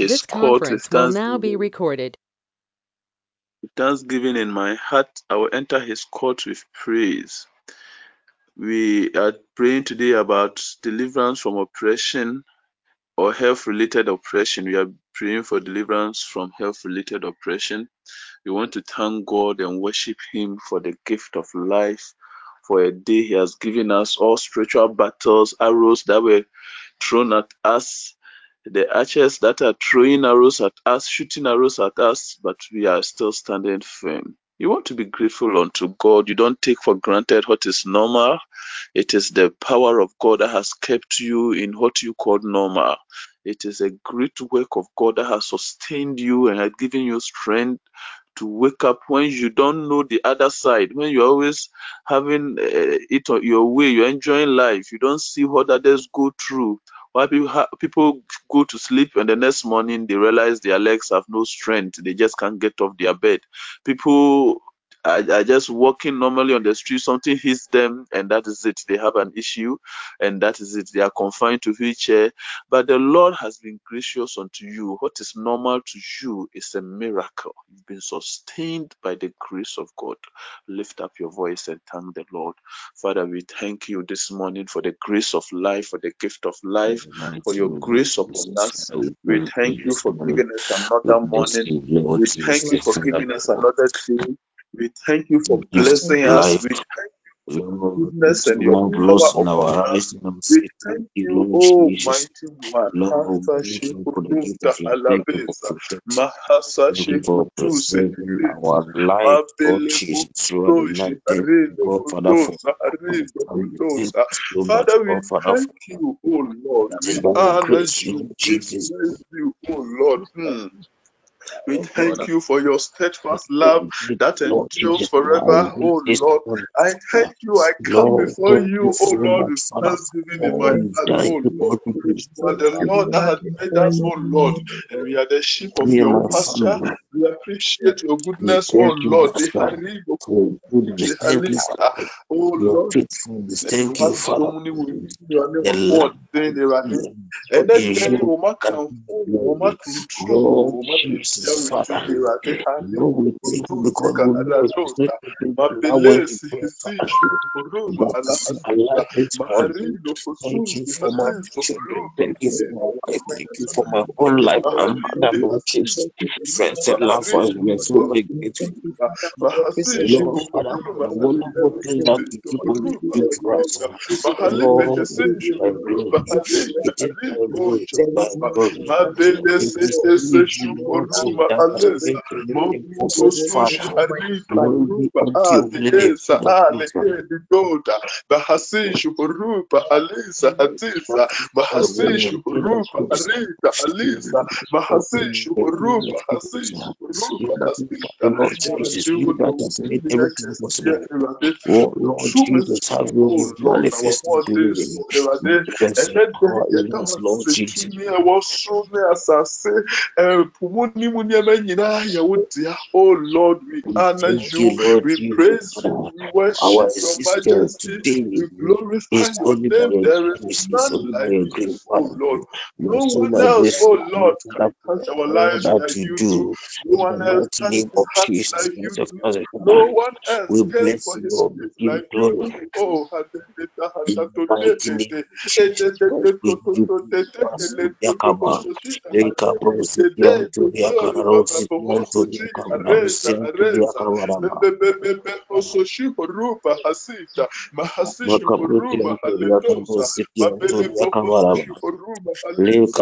his This court with conference will now be recorded. With thanksgiving in my heart, I will enter his court with praise. We are praying today about deliverance from oppression or health related oppression. We are praying for deliverance from health related oppression. We want to thank God and worship Him for the gift of life. For a day He has given us all spiritual battles, arrows that were thrown at us, the archers that are throwing arrows at us, shooting arrows at us, but we are still standing firm. You want to be grateful unto God. You don't take for granted what is normal. It is the power of God that has kept you in what you call normal. It is a great work of God that has sustained you and has given you strength to wake up when you don't know the other side, when you're always having uh, it your way, you're enjoying life, you don't see what others go through. Why people, ha- people go to sleep and the next morning they realize their legs have no strength, they just can't get off their bed. People are, are just walking normally on the street, something hits them, and that is it. They have an issue, and that is it. They are confined to wheelchair but the Lord has been gracious unto you. What is normal to you is a miracle. You've been sustained by the grace of God. Lift up your voice and thank the Lord. Father, we thank you this morning for the grace of life, for the gift of life, for your grace upon us. We thank you for giving us another morning. We thank you for giving us another day. We thank you for of blessing us. life. We thank you for your Lord, goodness and your marvelous power in upon our us. eyes and we thank thank you, you, Lord Jesus. mighty one. Lord, thank you for the gift Shikuruta of life. Thank you for Halabeza. protection. Mahasa Thank you for preserving our life, Lord Mabele Jesus. You are the Kutoshi night. Thank you, God, Father, for Kutosa our Harido family. Thank Kutosa. you so much, Father, we God, Father, thank for you, oh Lord. We for your honor grace, you. Lord We Jesus. bless you, oh Lord. Hmm. We thank you for your steadfast love that endures forever. Oh Lord. I thank you. I come before you oh Lord, with thanksgiving in my heart. Oh Lord, all people. you are the Lord that has made us, oh Lord, and we are the sheep of your pasture. We appreciate your goodness, oh thank you, oh Lord. Master, for your goodness. Thank you, Father, Oh for Lord, Thank you, Father, w'adom ne wo nsuane the w'ahoɔden love ne Awurade. God Ɛnnɛ in da yi, you wo that makamfo, wo glory. matuntum, Lord wo mapagya Jesus, wo din, Father. Awurade. Lord, we thank you because we know it is not Hallelujah. something to allow when we Mabelesi pray, Father. hisishi kuruba But to ala see a hasuta life this morning. maharindo Thank you kususi for my children. Thank you for my wife. Thank you for my own life. Mother, maharinde Lord Jesus. Friends and harindo we are so very grateful. Lord, Father, the wonderful thing that you halindo keep on kuruba doing for us. Lord, it is hisishi kuva aneza atekeza aliza aliza. Pour oh Lord na manifest in wɔhoɔden glory. so Erade Manifest ɛnɛ your dɛ power in yɛda us, wo Lord ase Jesus. tumi a ɛwɔ soro ne asase ɛpo mu nneɛma nyinaa yɛ wo dea Lord we honor you, we praise you we worship Our your existence majesty today we glorify your name there is none like you oh Lord no one else, oh Lord, can touch our lives like you do. No one else mighty touches name the of Jesus like you do. No one else we bless you, his Lord. We sheep give you like you do. Oh, hadedeta In the mighty name hatatotete. of Jesus Christ, you Hasita. Mahasishi Leka.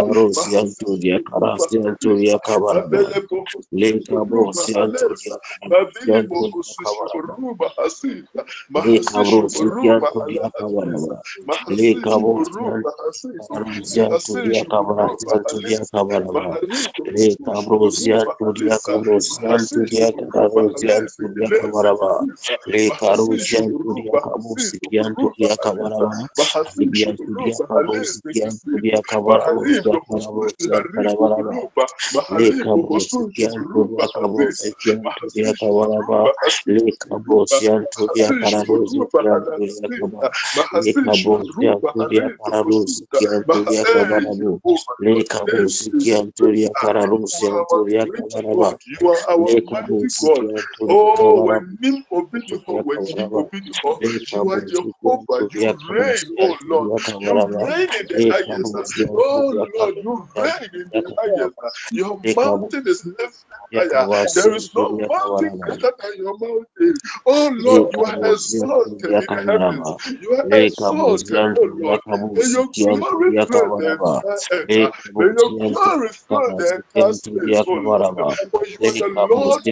Rosi, Yanto, Mahasishi Yakara, horuba Sianto, halisa. Yakabarama. Mabele bohososhi Leka horuba Bosi, Yanto, halesa. Yakara, Mabili Sianto, bohososhi Yakabarama. horuba hasita. Leka Mahasishi Brosi, horuba Yanto, hala hasisa. Yakabarama. Leka Mahasishi Bosi, horuba hasisa. Zianturia Mahasishi Cabra, horuba Zianturia halisa. Cabaraba, Le bohososhi Cabro, horuba Zianturia halisa. Cabro, Mahasishi Zianturia horuba Cabro, halesa. Zianturia Ilese Cabaraba, ilisa. Le Caro, Mahasishi Zianturia huruba Cabo, hasitu huruba Sikianturia halisa Cabaraba, mahasishi Alibianturia huruba Cabo, halisi hisiti Sikianturia Cabaro, maharibo Ziancarabo, husushi haribo Ziancarabaraba, huruba Le mahalibo Cabro, husushi Sikianturia Turia Kabo Sikian Turia Kabaraba Le Kabo Sian Turia Karabu Sikian Turia Kaba Le Kabo Sian Turia Karabu Sikian Turia Kabarabu Le Kabo Sikian Turia Karabu Sian Turia Kabaraba You are our mighty God. Oh, when Kabarabu Nim Obiniho, Turia when Nim Kabaraba Obiniho, Le you are Jehovah. You reign, oh Lord. Oh you reign in the highest. Oh Lord, you reign in the highest. Your mountain is higher. There is no mountain Yakabaraba greater than your mountain. Oh Lord, you are Lekabosi exalted in the heavens. You are exalted, oh Lord. May your glory fill the Yakabaraba entire earth. May Lekabosi your glory fill the entire space, oh Lord. You Lord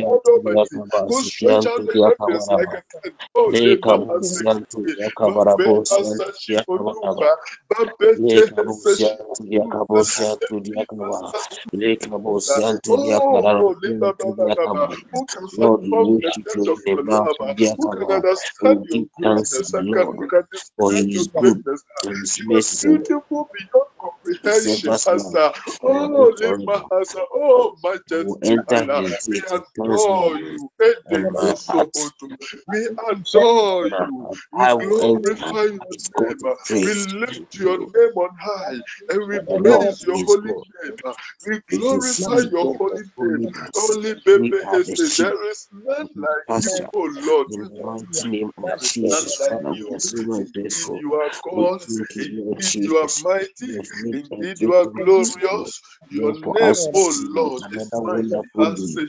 Lord, Oh, Majesty Allah. his We adore you. and Edeke my heart. Sohoto. We adore you. We I will enter glorify your name. We lift your name on high and we For the Lord praise your holy name. We glorify your holy name. Only baby are the said, sheep There is none like you, oh Lord. In the name of There is none Jesus, like you. are so much Indeed, grateful. you are We God. thank you, Lord Indeed, you are mighty. have made us Indeed, you are grateful this morning. glorious. Your name, oh Lord, another wonderful day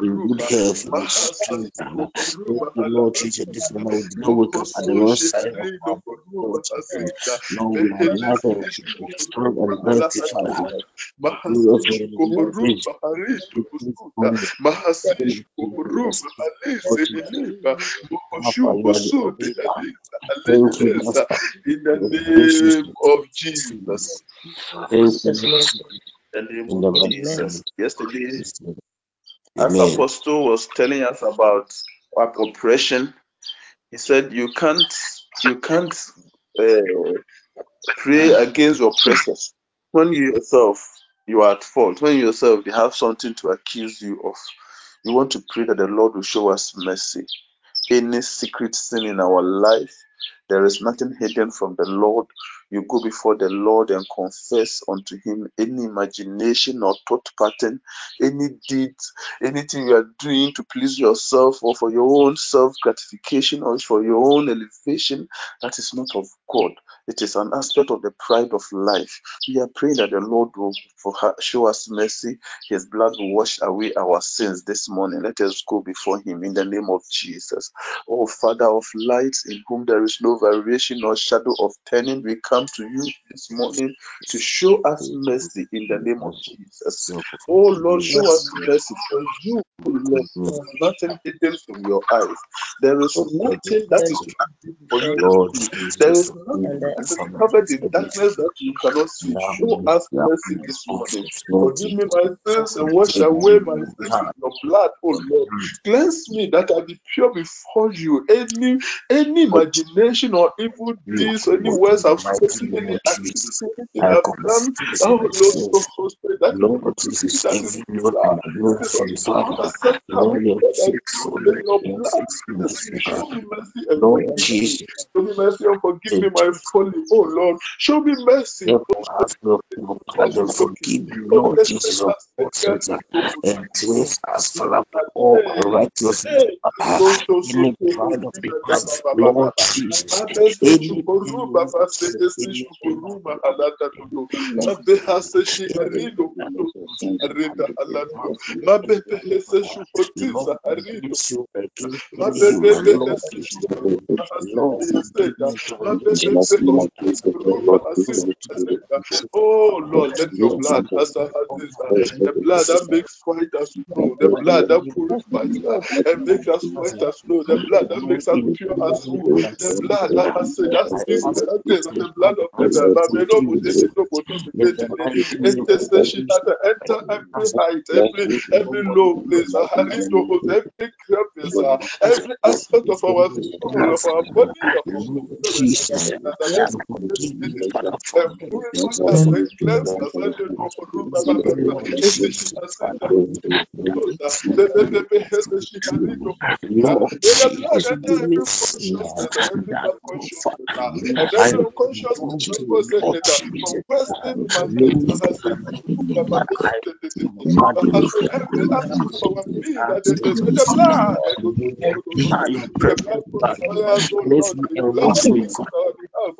in good health, in strength. Thank you, Lord Jesus. This alahasida, morning we did not wake up at the side of our Lord Jesus. hasida, Lord, we are alive and strong and healthy, Father. alahasida, We glorify your name. We praise mahaseshikoruba, you. We praise haritokosuda, you. Thank you, mahaseshikoruba, Jesus. Lord Jesus. haliseheliba, Alpha, you are the mohoshukosude, Omega. helisa, Thank you. Master. The name of Jesus. In the of mighty name Jesus. Yesterday, Jesus. as Amen. Apostle was telling us about oppression, he said you can't you can't uh, pray against your oppressors when you yourself you are at fault. When you yourself they have something to accuse you of. You want to pray that the Lord will show us mercy any secret sin in our life. There is nothing hidden from the Lord. You go before the Lord and confess unto Him any imagination or thought pattern, any deed, anything you are doing to please yourself or for your own self gratification or for your own elevation that is not of God. It is an aspect of the pride of life. We are praying that the Lord will show us mercy. His blood will wash away our sins this morning. Let us go before Him in the name of Jesus. O Father of lights, in whom there is no variation or shadow of turning, we come to you this morning to show us mercy in the name of Jesus. Oh Lord, show us mercy for you, There is nothing hidden from your eyes. There is nothing that is for you to Lord see. There is nothing that is from covered in darkness that you cannot see. Show us mercy this morning. Forgive me my sins and wash away my sins with your blood, oh Lord. Cleanse me that I be pure before you. Any any imagination or evil deeds, any words I've spoken, any of activity, Jesus. I I've done, oh Lord, so sins. hosted, that is Lord that is Lord. Jesus, Show me mercy and forgive me my folly. Oh Lord, show me mercy. Forgive me, Lord Jesus, and cleanse us, Father, all unrighteousness. Any pride of the heart, Lord Jesus, any. Mabebeheseshi Oh Lord, let your blood as the blood that makes the blood that purifies and makes us the blood that makes us pure as the blood that that is the blood of the every low place every every every aspect of our of our body, Jesus. Thank you the blood.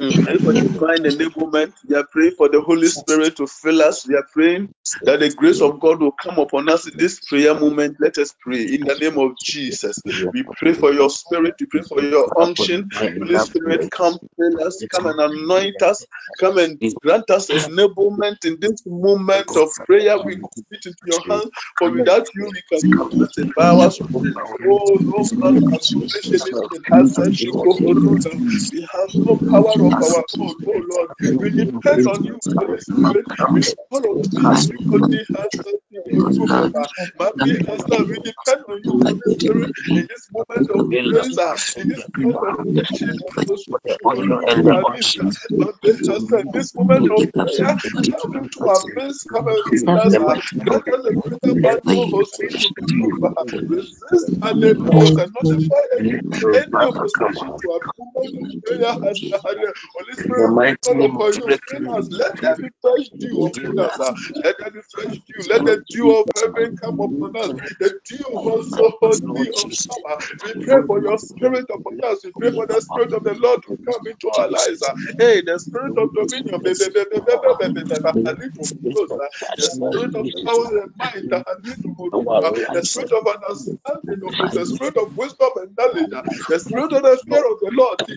Mm, pray for divine enablement. We are praying for the Holy Spirit to fill us. We are praying that the grace of God will come upon us in this prayer moment. Let us pray in the name of Jesus. We pray for your spirit. We pray for your unction. Holy Spirit, come fill us. Come and anoint us. Come and grant us enablement in this moment of prayer. We commit into your hands. For without you, we can do nothing by our. We have no power of our own, oh Lord. We depend on you, We follow you. We could be answered in But we Mappy Esther, we depend on you, Holy Spirit, in this moment of praise, ah, in this moment of Jesus. Lord, just in this moment of prayer, tell to our praise, come and greater man know us ah, to Resist and then not notify any opposition to our of the Holy Spirit, we mighty call name of upon you, us. Let there be fresh dew upon us. us Let there be fresh dew. Let the dew of heaven come upon us. The dew of also Lord of Jesus. We pray for your spirit upon us. We pray for the spirit of the Lord to come into our lives. Hey, the spirit of dominion. The spirit of power and might. Halimu Muruba. our The spirit of understanding. The spirit of wisdom and knowledge. The spirit of the fear of the Lord. He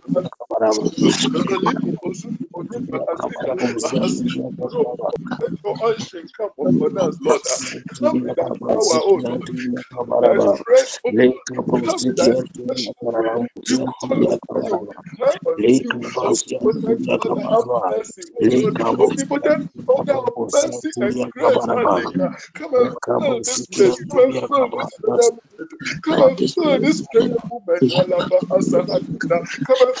Your come on. Come Come. You Come Come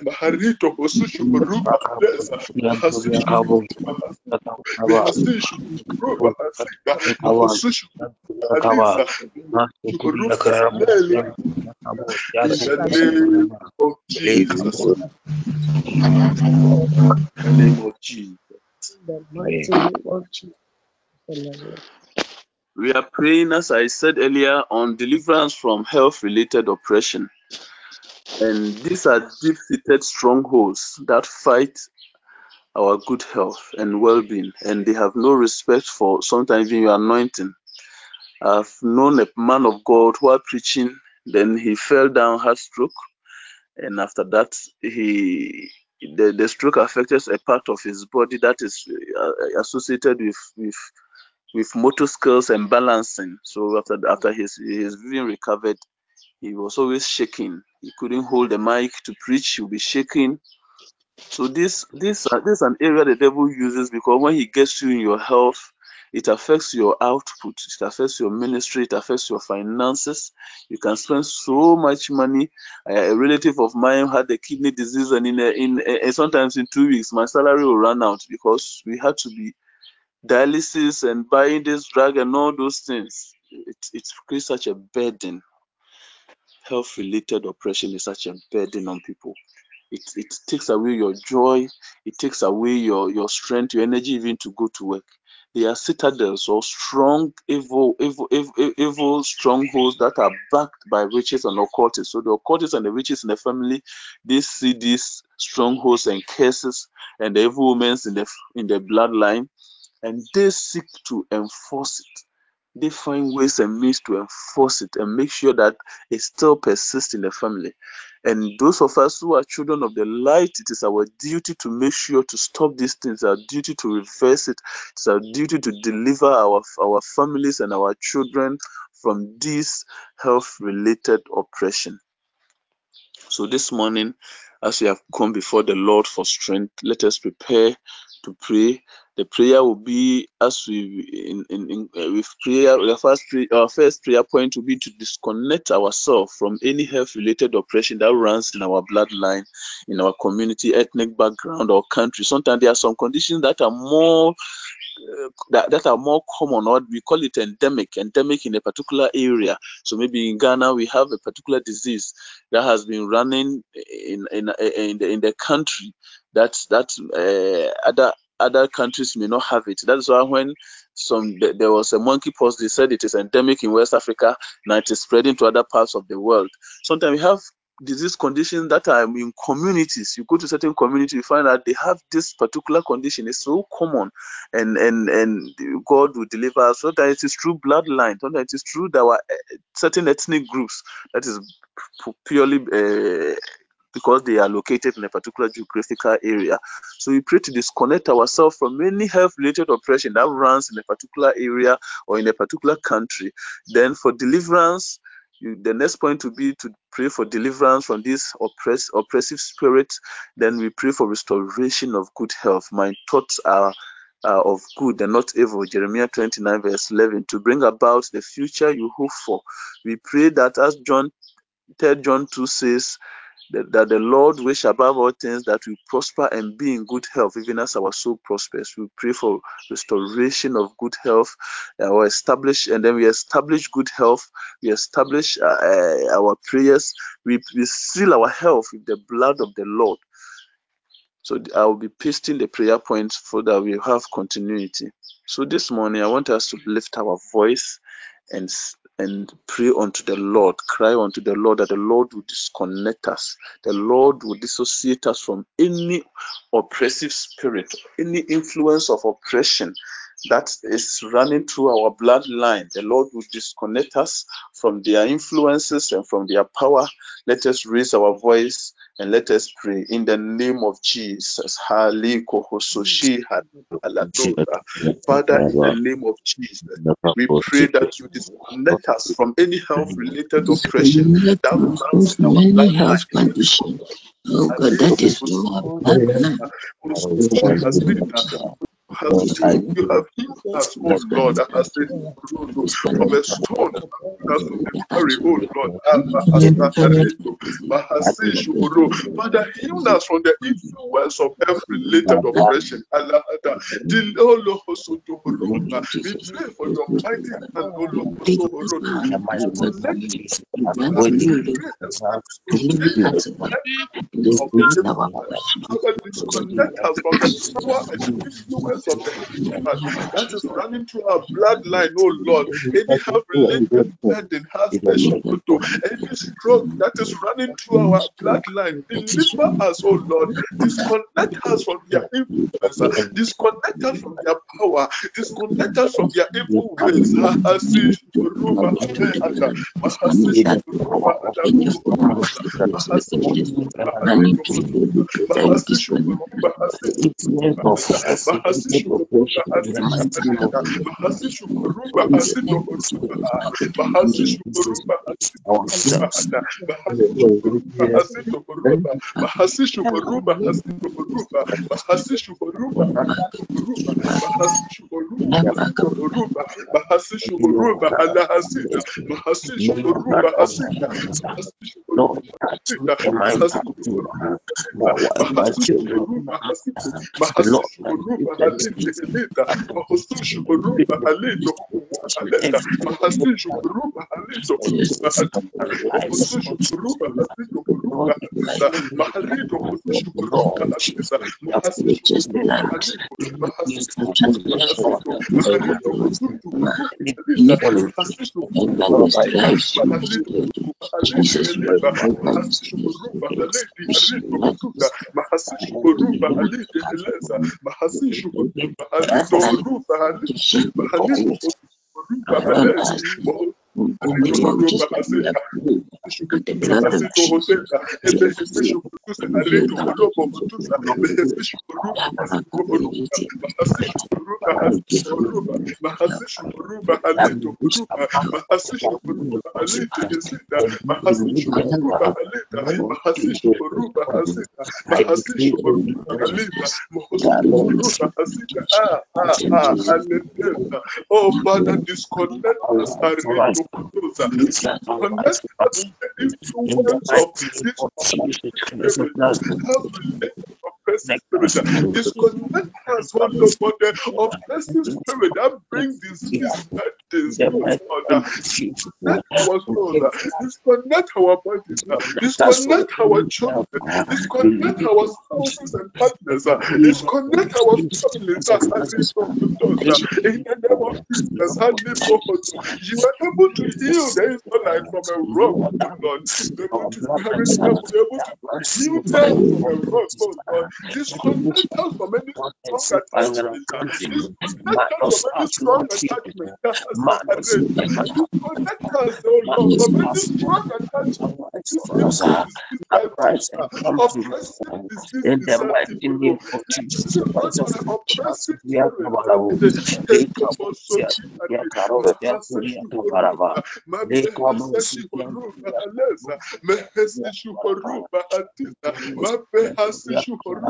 na harito the name of Jesus. The mighty name of Jesus. We are praying, as I said earlier, on deliverance from health related oppression. And these are deep seated strongholds that fight our good health and well-being, and they have no respect for sometimes even your anointing. I've known a man of God who are preaching, then he fell down, had stroke, and after that he the, the stroke affected a part of his body that is uh, associated with with with motor skills and balancing. So after after his his vision recovered, he was always shaking. He couldn't hold the mic to preach. He'll be shaking. So this this uh, this is an area the devil uses because when he gets you in your health, it affects your output, it affects your ministry, it affects your finances. You can spend so much money. A relative of mine had a kidney disease, and in a, in a, sometimes in two weeks, my salary will run out because we had to be dialysis and buying this drug and all those things. It it creates such a burden. Health related oppression is such a burden on people it, it takes away your joy it takes away your your strength your energy even to go to work they are citadels or strong evil evil evil, evil strongholds that are backed by riches and occultists so the occultists and the riches in the family they see these strongholds and curses and the evil women in the in the bloodline and they seek to enforce it they find ways and means to enforce it and make sure that it still persists in the family. And those of us who are children of the light, it is our duty to make sure to stop these things, our duty to reverse it, it's our duty to deliver our, our families and our children from this health related oppression. So this morning, as we have come before the Lord for strength, let us prepare to pray. The prayer will be as we in, in, in uh, with prayer. The first prayer, our first prayer point will be to disconnect ourselves from any health-related oppression that runs in our bloodline, in our community, ethnic background, or country. Sometimes there are some conditions that are more that, that are more common or we call it endemic endemic in a particular area so maybe in ghana we have a particular disease that has been running in in in the, in the country that that uh, other other countries may not have it that's why when some there was a monkeypox they said it is endemic in west africa now it is spreading to other parts of the world sometimes we have disease conditions that are in communities you go to certain community you find out they have this particular condition it's so common and and and God will deliver us. Sometimes it is through bloodline. Sometimes it is through our uh, certain ethnic groups that is purely uh, because they are located in a particular geographical area. So we pray to disconnect ourselves from any health-related oppression that runs in a particular area or in a particular country. Then for deliverance. You, the next point will be to pray for deliverance from this oppress, oppressive spirit. Then we pray for restoration of good health. My thoughts are uh, of good and not evil, Jeremiah 29, verse 11, to bring about the future you hope for. We pray that as John 3 John 2 says, that, that the Lord wish above all things that we prosper and be in good health, even as our soul prospers. We pray for restoration of good health, uh, or establish, and then we establish good health. We establish uh, uh, our prayers. We, we seal our health with the blood of the Lord. So I will be pasting the prayer points so that we have continuity. So this morning I want us to lift our voice and and pray unto the Lord, cry unto the Lord that the Lord will disconnect us, the Lord will dissociate us from any oppressive spirit, any influence of oppression that is running through our bloodline. The Lord will disconnect us from their influences and from their power. Let us raise our voice and let us pray in the name of Jesus. Father, in the name of Jesus, we pray that you disconnect us from any health related oppression that from our health condition. Oh God, that is in our bloodline. Whose In God the has been name of Jesus. has healed, you have healed us, Lord, oh Disconnect has said from a stone the quarry, Disconnect oh Lord. Allah Asataredo, Mahasishu Oro. Father, heal us from the influence of health related oppression. Allah Ata. Till Lord, Hosoto Oro. We pray for your mighty hand, oh Lord, Hoso Oro, to disconnect us. We pray that Deliver disconnect us, us Disconnect of the our Father, disconnect us from the power and sickness of the that is running through our bloodline, oh Lord. Any health related burden, heart any stroke that is running through our bloodline, deliver us, oh Lord. Disconnect us from their influence, disconnect us from their power, disconnect us from their evil ways. Mahasi Lord, touch the mind of you. Lord, touch the mind of you. Lord, touch the mind of you. Children. Hasito Huruba Lord, Hatita, children, Maharito Hosu Shuruba Lord Hatita, Jesus, we have Mahasi created the Oh, Father, disconnect us, for us Harito Hutusa, Use that our disconnect lives for us us. from the In influence of this of of spirit, Nazareth, have related oppressive connect spirit. us to Disconnect us, oh the oppressive spirit that brings disease, burdens, the mighty Lord. name of Jesus. Disconnect our souls, disconnect our bodies, disconnect our children, disconnect our spouses and partners, disconnect our families. uh, circumstances, Harito Kotosa. In the name of Jesus, Lord Halipo Koto. Jesus, you are able to heal the sick, Israelites from a rock, Lord, that Lord. mercy, Be able to blood carry and them, son, be able to that mercy, heal them from a rock, oh Lord. Disconnect us from any God and strong attachment. country. Disconnect us from Manos strong attachment. that has Manos separate. in the Disconnect us, oh Lord, Manos from strong attachment. This for us. disease that brings Arise and come to oppressive us. disease In the mighty name oh. of This Jesus is Christ of by oppressive Nazareth, we are spirit. Kabalabu. Lekabo Siatia Karo Siaturia Kabaraba. Lekabo Mahaseshu horuba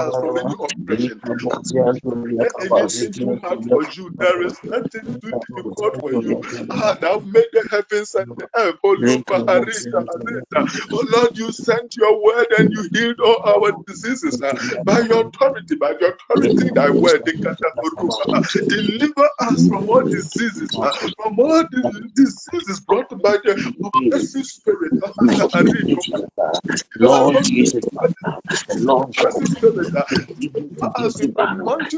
us from any oppression. Let anything too hard for you. There is nothing too difficult for you. Ah, thou made the heavens and the earth. Oh Lord, Oh Lord, you sent your word and you healed all our diseases ah, by your authority, by your authority, thy word. ah. Deliver us from all diseases, ah, from all the diseases brought by the oppressive spirit. Deliver Lord Jesus, Lord oppressive Even Deliver us deliver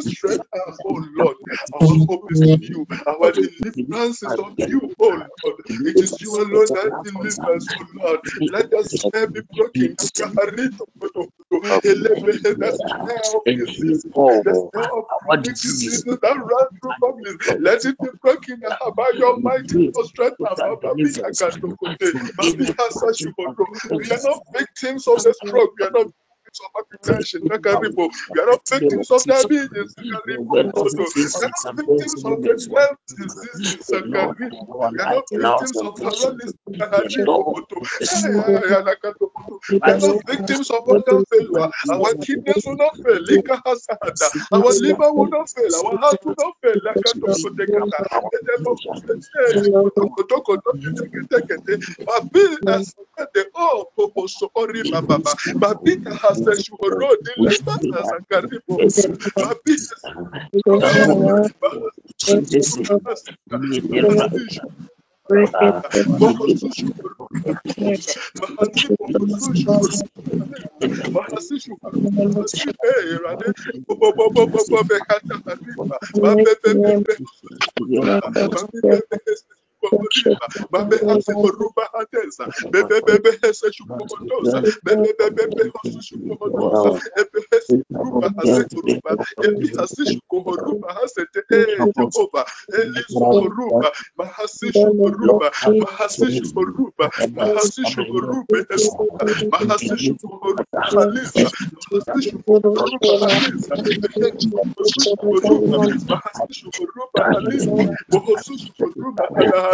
strength, oh Lord. Our hope is in you. Our deliverance is of you, oh Lord. It is you alone that delivers, oh Lord. Let the snare be broken. The of the through. Let it be broken by your We mighty strength. from. We are not victims of the stroke. We are not Nakaribo. We are not victims of Nakaribo. not Psalm 20 victims of verse the 1 health diseases. the Lord Nakaribo. are our are not our of Nakaribo. Not of organ failure. Our kidneys will not fail. Our liver will not fail. Our heart will not fail. Lakato kotekata. Oh popo soori baba. Babi kahase shuhoro deliver us and carry popo. Babi Babe Hadesa, Bebe Bebe Hese Bebe Bebe Hosu Ebe Hese Ruba Ebi Hase eh, Mahasi Mahasi Mahasi Mahasi Halisa, Mahasi Halisa, Mahasi Mahasi Halisa, Halahadisa, Mahasi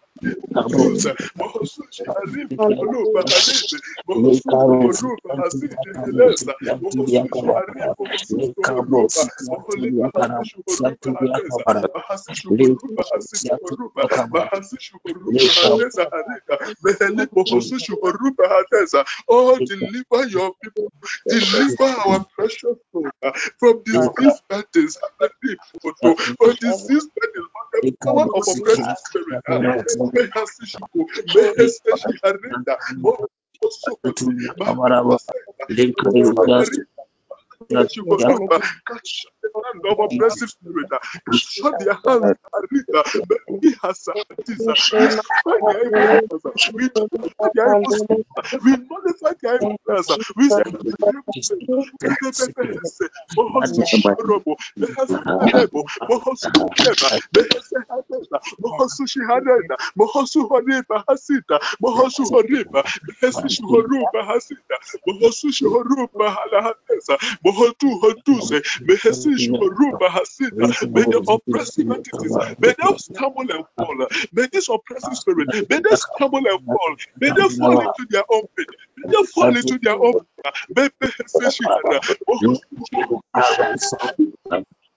Oh, deliver your people, deliver our precious soul uh, from disease that is from disease that is power of oppressive spirit. uh, Mehasishuku, Meheseshiharida, Mohosokosi, Mahasasena, Mohosaharida, Mahasishukuruba, Catch the hand of oppressive spirit. Shut their hands, Arita, plans. uh, We We nullify their We. Behebehese, Mohosu Mohosu Mohosu Mohosu Horiba Hasita, Mohosu Horiba, Behese Shuhoruba Hasita, Mohosu Shuhoruba Halahadesa, Mohotu Hotuse, Hasita. May the oppressive entities, may they stumble and fall. May this oppressive spirit, may they stumble and fall. May they fall into their own pit. May they fall into their own pit. May Behese Shihada, You oh,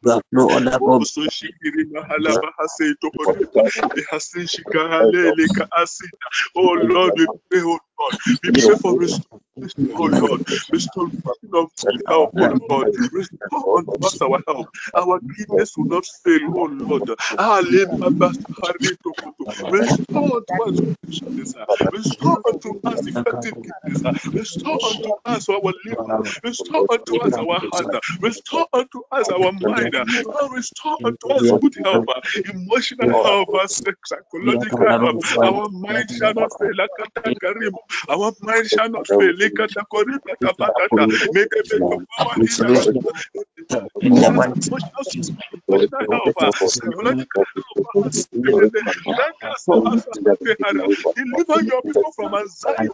have no other oh, God. Oso shikiri mahala bahase tohoriba. Behasi shikahalele ka asita. Oh Lord, we pray, oh, oh Lord. We pray for restoration, oh Lord. Restoration of help, oh Lord. Restore unto us our help. Our kidneys will not fail, oh Lord. Tokoto. Restore unto us good kidneys. ah. Restore unto us effective ah. Restore unto us our liver. Restore unto us our heart. ah. Restore unto us our mind. ah. Oh, restore unto us good help, emotional help, uh, psychological help. Our mind shall not fail. Our mind shall not fail. Likata koriba tabakata. May there be your power in us. Restoration in the Emotional, mighty emotional, emotional help, psychological help. Grant us, us, Deliver your people from anxiety.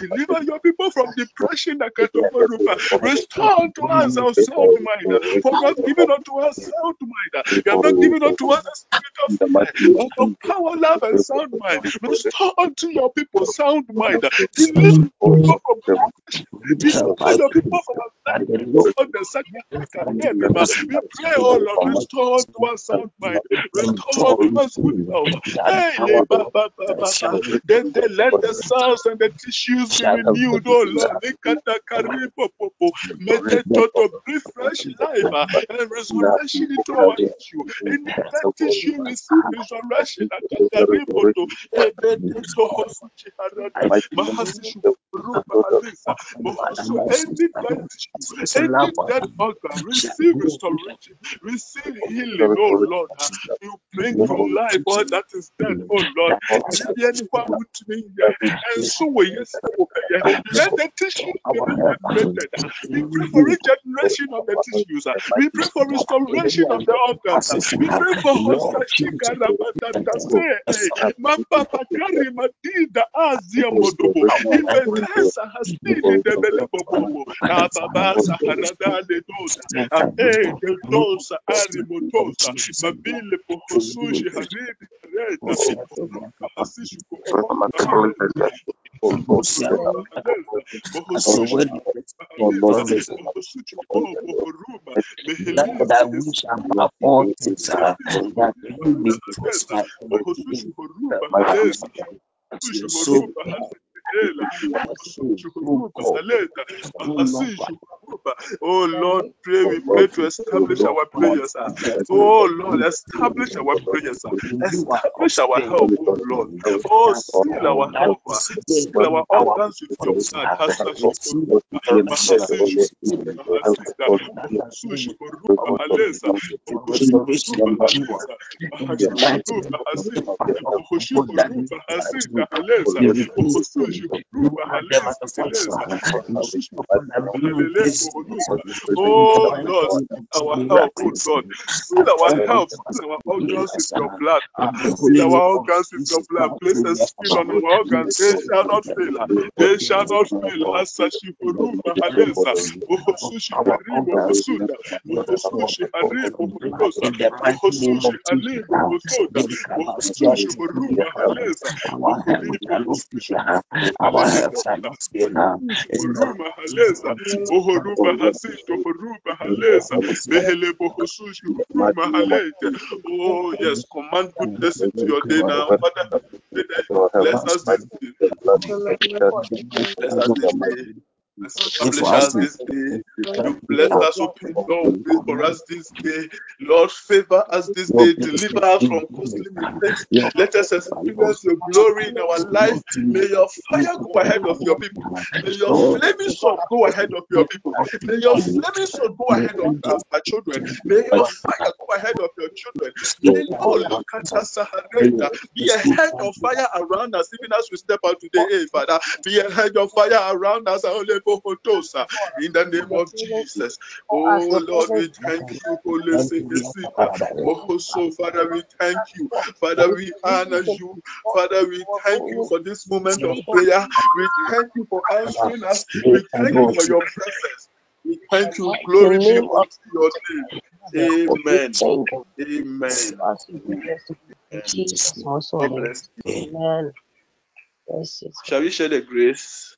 Deliver your people from depression. Restore unto us our sound mind. For have given unto us sound mind. You have not given unto us a spirit of of power, love, and sound mind. Restore unto your people sound mind. Uh, Deliver people from depression. Deliver your people from and the anxiety. Lord On we pray, oh Lord, restore unto us sound mind. Restore unto us good health. that Hey, le ba ba ba ba ba. Then they let the cells and the tissues be renewed, oh Lord. Lekata karibo popo. May the toto breathe fresh life uh, and resurrection into our tissue. Any dead tissue receive resurrection. Mas, Mohosu. Any dead tissue, receive restoration, receive healing, oh Lord. Uh, You bring to life all that is dead, oh Lord. Yɛ sɛ wɔbɛyɛ yeah. Let the tissues be regenerated. We pray for regeneration of the tissues. We pray for restoration of the organs. We pray for say, Mamba Bakari Madida Azia. Ababasa de Dosa. De Dosa Mabile all things uh, that you may prosper and be the mighty your soul, oh God, oh Lord, pray, we pray to establish our prayers. ah. Oh Lord, establish our prayers. ah. Establish our upstairs. help, oh Lord. Oh, seal our help. ah. Seal our organs with your blood. uh, You Oh mighty Lord, name of seal our help, oh miraculously. Lord. I Seal our help, our you organs us your uh, blood. in the Seal holy name our of organs with your blood. Place a skin on our organs. They shall not fail. They shall not fail. the Hasashi Rupa regeneration Haleza. of Mohosushi our Haribo organs. Hosuda. Therefore, Mohosushi Haribo Hotosa. in the mighty name Mohosushi of Jesus, Halibo uh, Hosoda. We come out here Mohosushi to do Rupa your power. Haleza. Our health Moholibo shall not Hosushi fear, our health Haleza. shall not fear. uh, Sushi In the Huruma mighty name Haleza. of Jesus Mohoruba Christ, Hasito Horuba in the Haleza. mercy Behelebo Hosushi Huruma Haleza. Oh, yes, command goodness into your day now. Father, pray that you bless us this day. Bless us this day. Establish us, this day. You bless us, open oh, door for us this day. Lord, favor us this day. Deliver us from costly mistakes. Let us experience your glory in our life. May your fire go ahead of your people. May your flaming sword go ahead of your people. May your flaming sword go ahead of our, children. May your fire go ahead of your children. May oh, Sahareta, be a hedge of fire around us, even as we step out today, hey, Father. Be a hedge of fire around us, Aolebohotosa, in the name of Jesus. Oh Lord, we thank you, Holy Sekesita. Mohoso, Father, we thank you. Father, we honor you. Father, we thank you for this moment of prayer. We thank you for answering us. We thank you for your presence. We thank you. Glory be unto your name. Amen. Amen. Amen. Jesus, most God holy. bless you. Amen. Shall we share the grace?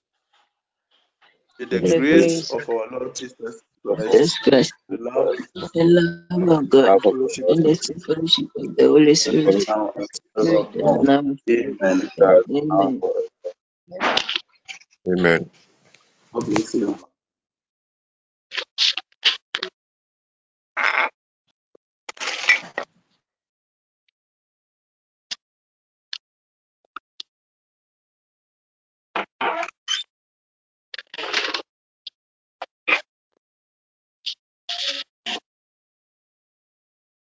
May the The grace grace of our Lord Jesus of Christ, Jesus Christ, the love, the love of God, and fellowship and the sweet fellowship of the Holy Spirit, now and Spirit and forevermore. now. Amen. Amen. God bless you.